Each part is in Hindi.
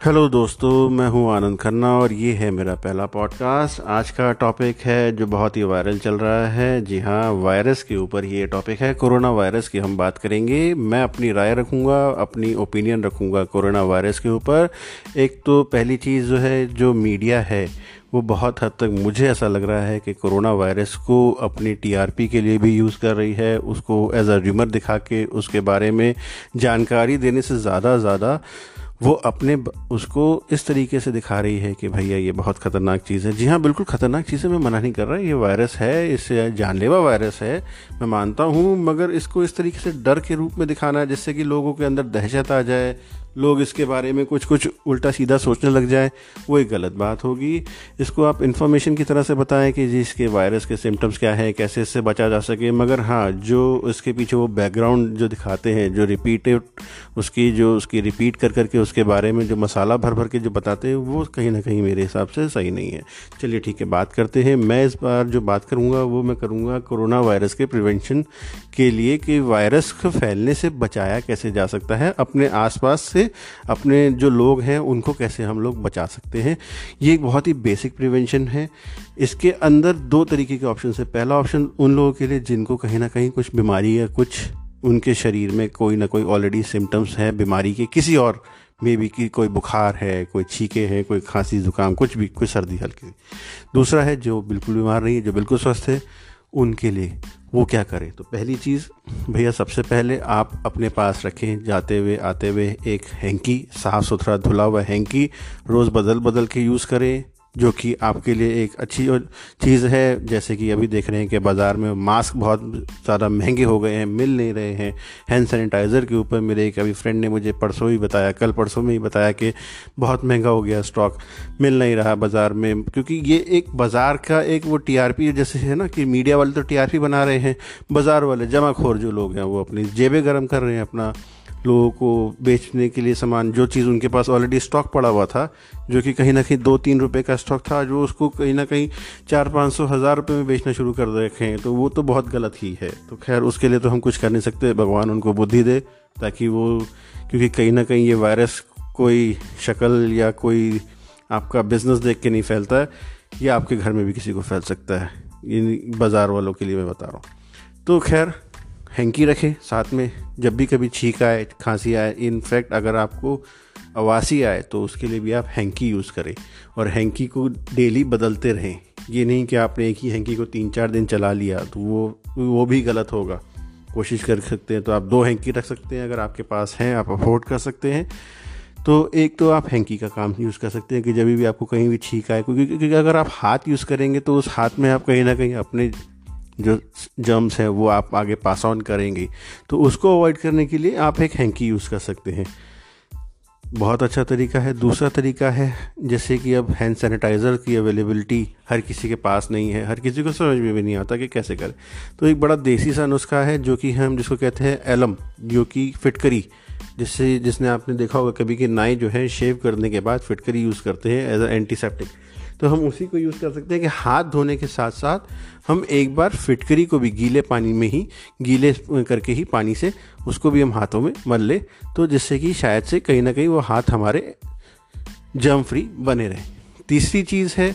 हेलो दोस्तों, मैं हूँ आनंद खन्ना और ये है मेरा पहला पॉडकास्ट आज का टॉपिक है जो बहुत ही वायरल चल रहा है। जी हाँ वायरस के ऊपर ये टॉपिक है कोरोना वायरस की हम बात करेंगे। मैं अपनी राय रखूँगा, अपनी ओपिनियन रखूँगा कोरोना वायरस के ऊपर। एक तो पहली चीज़ जो है, जो मीडिया है, वो बहुत हद तक मुझे ऐसा लग रहा है कि कोरोना वायरस को अपनी टीआरपी के लिए भी यूज़ कर रही है। उसको एज अ र्यूमर दिखा के उसके बारे में जानकारी देने से ज़्यादा ज़्यादा वो अपने उसको इस तरीके से दिखा रही है कि भैया ये बहुत ख़तरनाक चीज़ है। जी हाँ बिल्कुल ख़तरनाक चीज़ है, मैं मना नहीं कर रहा, ये वायरस है, इससे जानलेवा वायरस है, मैं मानता हूँ, मगर इसको इस तरीके से डर के रूप में दिखाना है जिससे कि लोगों के अंदर दहशत आ जाए लोग इसके बारे में कुछ कुछ उल्टा सीधा सोचने लग जाए, वो एक गलत बात होगी। इसको आप इन्फॉर्मेशन की तरह से बताएँ कि जी इसके वायरस के सिम्टम्स क्या हैं, कैसे इससे बचा जा सके। मगर हाँ जो इसके पीछे वो बैकग्राउंड जो दिखाते हैं, जो रिपीटेड उसकी, जो उसकी रिपीट कर करके उसके बारे में जो मसाला भर भर के जो बताते हैं, वो कहीं ना कहीं मेरे हिसाब से सही नहीं है। चलिए ठीक है, बात करते हैं। मैं इस बार जो बात करूँगा, वो मैं करूँगा कोरोना वायरस के प्रिवेंशन के लिए कि वायरस को फैलने से बचाया कैसे जा सकता है, अपने आसपास से अपने जो लोग हैं, उनको कैसे हम लोग बचा सकते हैं? ये एक बहुत ही बेसिक प्रिवेंशन है। इसके अंदर दो तरीके के ऑप्शन है। पहला ऑप्शन उन लोगों के लिए जिनको कहीं ना कहीं कुछ बीमारी या कुछ उनके शरीर में कोई ना कोई ऑलरेडी सिम्टम्स हैं, बीमारी के किसी और मे बी कि कोई बुखार है, कोई छीके हैं, कोई खांसी, जुकाम, कुछ भी, कोई सर्दी हल्की। दूसरा है जो बिल्कुल बीमार नहीं है, जो बिल्कुल स्वस्थ है उनके लिए। वो क्या करें? तो पहली चीज़, भैया, सबसे पहले आप अपने पास रखें, जाते हुए, आते हुए एक हैंकी, साफ़ सुथरा, धुला हुआ हैंकी, रोज़ बदल बदल के यूज़ करें। जो कि आपके लिए एक अच्छी चीज़ है। जैसे कि अभी देख रहे हैं कि बाज़ार में मास्क बहुत ज़्यादा महँगे हो गए हैं, मिल नहीं रहे हैं। हैंड सैनिटाइज़र के ऊपर मेरे एक अभी फ्रेंड ने मुझे परसों ही बताया, कल परसों में ही बताया कि बहुत महँगा हो गया स्टॉक, मिल नहीं रहा बाज़ार में। क्योंकि ये एक बाज़ार का एक वो टीआरपी जैसे है ना कि मीडिया वाले तो टीआरपी बना रहे हैं, बाज़ार वाले जमाखोर जो लोग हैं वो अपनी जेबें गर्म कर रहे हैं अपना। लोगों को बेचने के लिए सामान, जो चीज़ उनके पास ऑलरेडी स्टॉक पड़ा हुआ था, जो कि कहीं ना कहीं दो तीन रुपए का स्टॉक था, जो उसको कहीं ना कहीं चार पाँच सौ, हज़ार रुपये में बेचना शुरू कर रखे तो वो तो बहुत गलत ही है। तो खैर, उसके लिए तो हम कुछ कर नहीं सकते। भगवान उनको बुद्धि दे, ताकि वो, क्योंकि कहीं ना कहीं ये वायरस कोई शक्ल या कोई आपका बिज़नेस देख के नहीं फैलता है, या आपके घर में भी किसी को फैल सकता है। इन बाज़ार वालों के लिए मैं बता रहा हूँ। तो खैर हैंकी रखें, साथ में जब भी कभी छींक आए, खांसी आए इनफैक्ट अगर आपको अवासी आए तो उसके लिए भी आप हैंकी यूज़ करें। और हैंकी को डेली बदलते रहें। ये नहीं कि आपने एक ही हैंकी को तीन चार दिन चला लिया तो वो वो भी गलत होगा। कोशिश कर सकते हैं तो आप दो हैंकी रख सकते हैं, अगर आपके पास हैं, आप अफोर्ड कर सकते हैं। तो एक तो आप हैंकी का काम यूज़ कर सकते हैं कि जब भी आपको कहीं भी छींक आए क्योंकि अगर आप हाथ यूज़ करेंगे तो उस हाथ में आप कहीं ना कहीं अपने जो जर्म्स हैं, वो आप आगे पास ऑन करेंगे। तो उसको अवॉइड करने के लिए आप एक हैंकी यूज़ कर सकते हैं। बहुत अच्छा तरीका है। दूसरा तरीका है, जैसे कि अब हैंड सैनिटाइज़र की अवेलेबिलिटी हर किसी के पास नहीं है। हर किसी को समझ में भी नहीं आता कि कैसे करें। तो एक बड़ा देसी सा नुस्खा है, जो कि हम जिसको कहते हैं एलम जो कि फिटकरी। जिससे, जिसने आपने देखा होगा कभी कि नाई जो है शेव करने के बाद फिटकरी यूज़ करते हैं एज अ एंटीसेप्टिक तो हम उसी को यूज़ कर सकते हैं कि हाथ धोने के साथ साथ हम एक बार फिटकरी को भी गीले पानी में ही, गीले करके ही पानी से उसको भी हम हाथों में मल लें तो जिससे कि शायद से कहीं ना कहीं वो हाथ हमारे जम फ्री बने रहें। तीसरी चीज़ है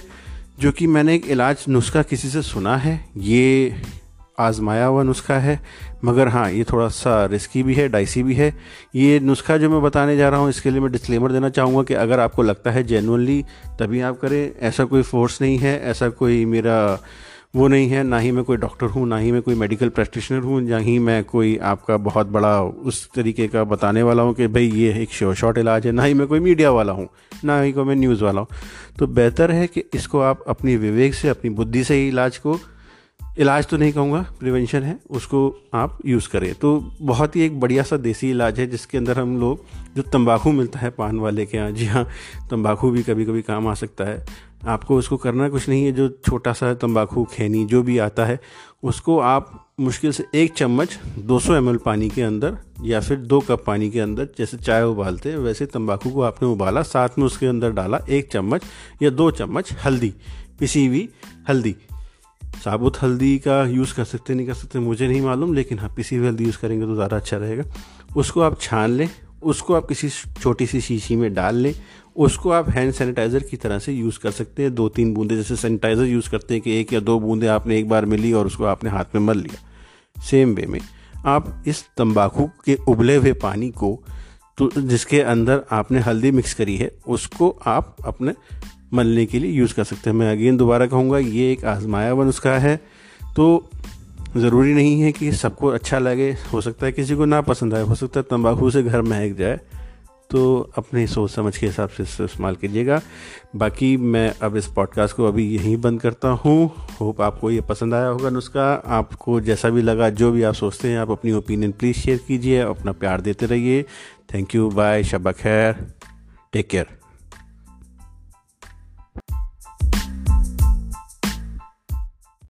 जो कि मैंने एक इलाज नुस्खा किसी से सुना है, ये आजमाया हुआ नुस्खा है। मगर हाँ ये थोड़ा सा रिस्की भी है डाइसी भी है। ये नुस्खा जो मैं बताने जा रहा हूँ, इसके लिए मैं डिस्क्लेमर देना चाहूँगा कि अगर आपको लगता है जेनुअनली तभी आप करें। ऐसा कोई फोर्स नहीं है, ऐसा कोई मेरा वो नहीं है। ना ही मैं कोई डॉक्टर हूँ, ना ही मैं कोई मेडिकल प्रैक्टिशनर हूँ, ना ही मैं कोई आपका बहुत बड़ा उस तरीके का बताने वाला हूँ कि भाई ये एक शो शॉर्ट इलाज है। ना ही मैं कोई मीडिया वाला हूँ, ना ही कोई मैं न्यूज़ वाला हूँ। तो बेहतर है कि इसको आप अपनी विवेक से, अपनी बुद्धि से ही इलाज को इलाज तो नहीं कहूँगा प्रिवेंशन है, उसको आप यूज़ करें। तो बहुत ही एक बढ़िया सा देसी इलाज है, जिसके अंदर हम लोग, जो तंबाकू मिलता है पान वाले के यहाँ, जी हाँ तंबाकू भी कभी कभी काम आ सकता है। आपको उसको करना कुछ नहीं है, जो छोटा सा तंबाकू, खैनी, जो भी आता है, उसको आप मुश्किल से एक चम्मच 200 सौ पानी के अंदर या फिर दो कप पानी के अंदर, जैसे चाय उबालते हैं, वैसे तंबाकू को आपने उबाला, साथ में उसके अंदर डाला एक चम्मच या दो चम्मच हल्दी पिसी हुई हल्दी। साबुत हल्दी का यूज़ कर सकते नहीं कर सकते मुझे नहीं मालूम, लेकिन हाँ पिसी हुई हल्दी यूज़ करेंगे तो ज़्यादा अच्छा रहेगा। उसको आप छान लें, उसको आप किसी छोटी सी शीशी में डाल लें, उसको आप हैंड सैनिटाइज़र की तरह से यूज़ कर सकते हैं दो तीन बूंदे जैसे सैनिटाइज़र यूज़ करते हैं कि एक या दो बूंदे आपने एक बार मिली और उसको आपने हाथ में मल लिया। सेम वे में आप इस तंबाकू के उबले हुए पानी को तो जिसके अंदर आपने हल्दी मिक्स करी है, उसको आप अपने मलने के लिए यूज़ कर सकते हैं। मैं अगेन दोबारा कहूँगा, ये एक आजमाया हुआ नुस्खा है। तो ज़रूरी नहीं है कि सबको अच्छा लगे। हो सकता है किसी को ना पसंद आए। हो सकता है तंबाकू से घर महक जाए। तो अपने सोच समझ के हिसाब से इस्तेमाल कीजिएगा। बाकी मैं अब इस पॉडकास्ट को अभी यहीं बंद करता हूँ। होप आपको ये पसंद आया होगा नुस्खा। आपको जैसा भी लगा, जो भी आप सोचते हैं, आप अपनी ओपिनियन प्लीज़ शेयर कीजिए। अपना प्यार देते रहिए। Thank you. बाय। शबा खैर। Take care.